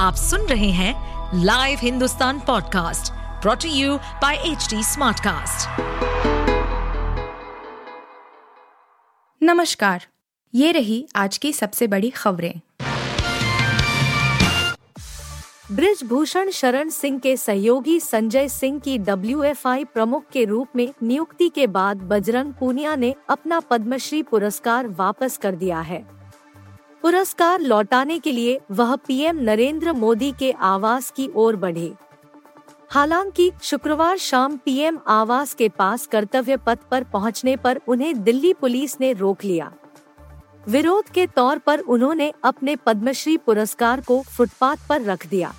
आप सुन रहे हैं live Hindustan podcast brought you by H Smartcast. नमस्कार, ये रही आज की सबसे बड़ी खबरें ब्रिजभूषण शरण सिंह के सहयोगी संजय सिंह की डब्ल्यूएफआई प्रमुख के रूप में नियुक्ति के बाद बजरंग पूनिया ने अपना पद्मश्री पुरस्कार वापस कर दिया है पुरस्कार लौटाने के लिए वह पीएम नरेंद्र मोदी के आवास की ओर बढ़े। हालाँकि शुक्रवार शाम पीएम आवास के पास कर्तव्य पथ पर पहुँचने पर उन्हें दिल्ली पुलिस ने रोक लिया। विरोध के तौर पर उन्होंने अपने पद्मश्री पुरस्कार को फुटपाथ पर रख दिया।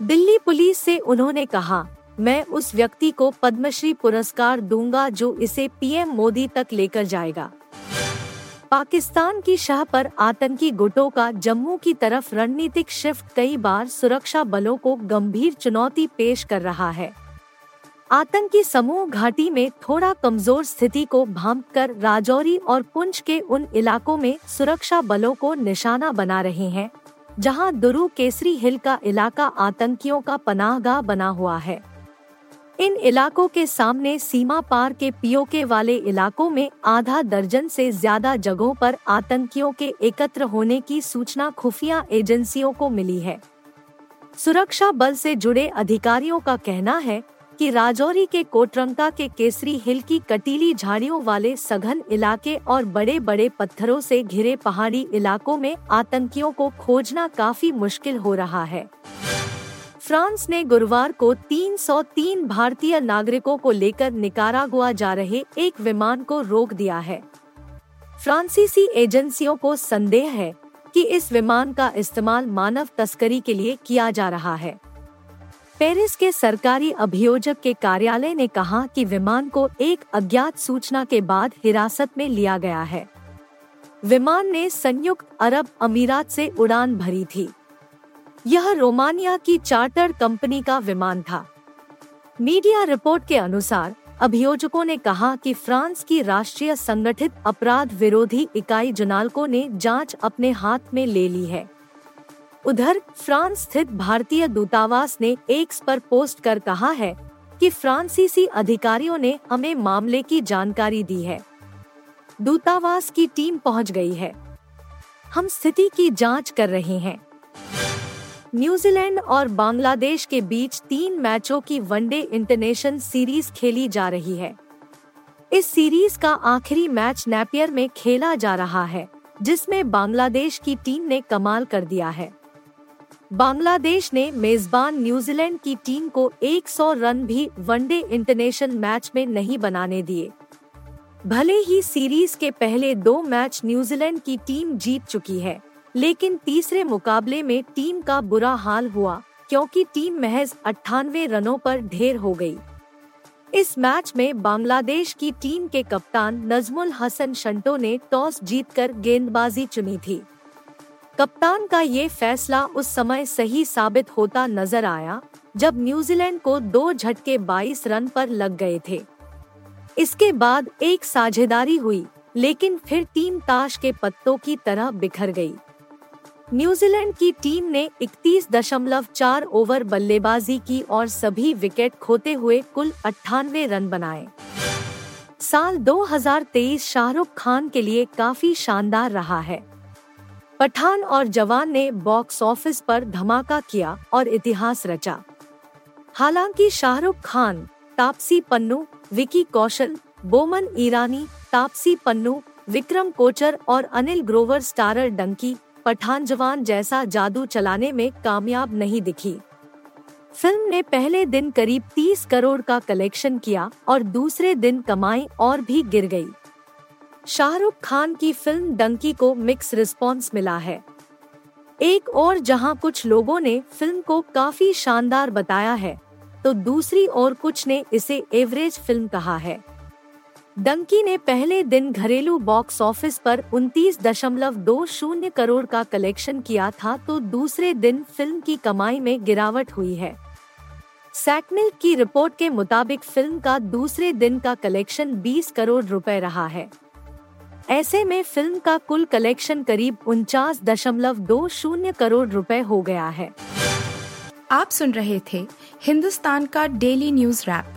दिल्ली पुलिस से उन्होंने कहा, मैं उस व्यक्ति को पद्मश्री पुरस्कार दूँगा जो इसे पीएम मोदी तक लेकर जाएगा। पाकिस्तान की शाह पर आतंकी गुटों का जम्मू की तरफ़ रणनीतिक शिफ्ट कई बार सुरक्षा बलों को गंभीर चुनौती पेश कर रहा है। आतंकी समूह घाटी में थोड़ा कमज़ोर स्थिति को भांप कर राजौरी और पुंछ के उन इलाकों में सुरक्षा बलों को निशाना बना रहे हैं, जहाँ दुरु केसरी हिल का इलाका आतंकियों का पनाहगाह बना हुआ है। इन इलाकों के सामने सीमा पार के पीओके वाले इलाकों में आधा दर्जन से ज़्यादा जगहों पर आतंकियों के एकत्र होने की सूचना खुफिया एजेंसियों को मिली है। सुरक्षा बल से जुड़े अधिकारियों का कहना है कि राजौरी के कोटरंका के केसरी हिल की कटीली झाड़ियों वाले सघन इलाके और बड़े बड़े पत्थरों से घिरे पहाड़ी इलाकों में आतंकियों को खोजना काफ़ी मुश्किल हो रहा है। फ्रांस ने गुरुवार को 303 भारतीय नागरिकों को लेकर निकारागुआ जा रहे एक विमान को रोक दिया है। फ्रांसीसी एजेंसियों को संदेह है कि इस विमान का इस्तेमाल मानव तस्करी के लिए किया जा रहा है। पेरिस के सरकारी अभियोजक के कार्यालय ने कहा कि विमान को एक अज्ञात सूचना के बाद हिरासत में लिया गया है। विमान ने संयुक्त अरब अमीरात से उड़ान भरी थी। यह रोमानिया की चार्टर कंपनी का विमान था। मीडिया रिपोर्ट के अनुसार, अभियोजकों ने कहा कि फ्रांस की राष्ट्रीय संगठित अपराध विरोधी इकाई जुनाल्को ने जाँच अपने हाथ में ले ली है। उधर, फ्रांस स्थित भारतीय दूतावास ने एक्स पर पोस्ट कर कहा है कि फ्रांसीसी अधिकारियों ने हमें मामले की जानकारी दी है। दूतावास की टीम पहुँच गई है। हम स्थिति की जाँच कर रहे हैं। न्यूजीलैंड और बांग्लादेश के बीच तीन मैचों की वनडे इंटरनेशनल सीरीज़ खेली जा रही है। इस सीरीज़ का आखिरी मैच नेपियर में खेला जा रहा है, जिसमें बांग्लादेश की टीम ने कमाल कर दिया है। बांग्लादेश ने मेजबान न्यूजीलैंड की टीम को 100 रन भी वनडे इंटरनेशनल मैच में नहीं बनाने दिए। भले ही सीरीज़ के पहले दो मैच न्यूजीलैंड की टीम जीत चुकी है लेकिन तीसरे मुकाबले में टीम का बुरा हाल हुआ, क्योंकि टीम महज अट्ठानवे रनों पर ढेर हो गई। इस मैच में बांग्लादेश की टीम के कप्तान नजमुल हसन शंटो ने टॉस जीतकर गेंदबाजी चुनी थी कप्तान का ये फैसला उस समय सही साबित होता नज़र आया, जब न्यूजीलैंड को दो झटके 22 रन पर लग गए थे इसके बाद एक साझेदारी हुई, लेकिन फिर टीम ताश के पत्तों की तरह बिखर गई। न्यूजीलैंड की टीम ने 31.4 ओवर बल्लेबाजी की और सभी विकेट खोते हुए कुल अट्ठानवे रन बनाए। साल 2023 शाहरुख खान के लिए काफ़ी शानदार रहा है। पठान और जवान ने बॉक्स ऑफ़िस पर धमाका किया और इतिहास रचा। हालाँकि शाहरुख खान, तापसी पन्नू, विकी कौशल, बोमन ईरानी, तापसी पन्नू, विक्रम कोचर और अनिल ग्रोवर स्टारर डंकी पठान जवान जैसा जादू चलाने में कामयाब नहीं दिखी। फ़िल्म ने पहले दिन करीब 30 करोड़ का कलेक्शन किया और दूसरे दिन कमाई और भी गिर गई। शाहरुख खान की फ़िल्म डंकी को मिक्स रिस्पॉन्स मिला है। एक और जहाँ कुछ लोगों ने फ़िल्म को काफ़ी शानदार बताया है तो दूसरी ओर कुछ ने इसे एवरेज फ़िल्म कहा है। डंकी ने पहले दिन घरेलू बॉक्स ऑफ़िस पर उनतीस दशमलव दो शून्य करोड़ का कलेक्शन किया था तो दूसरे दिन फ़िल्म की कमाई में गिरावट हुई है। सैकमिल की रिपोर्ट के मुताबिक फ़िल्म का दूसरे दिन का कलेक्शन 20 करोड़ रुपए रहा है। ऐसे में फ़िल्म का कुल कलेक्शन करीब उनचास दशमलव दो शून्य करोड़ रुपए हो गया है। आप सुन रहे थे हिंदुस्तान का डेली न्यूज़ रैप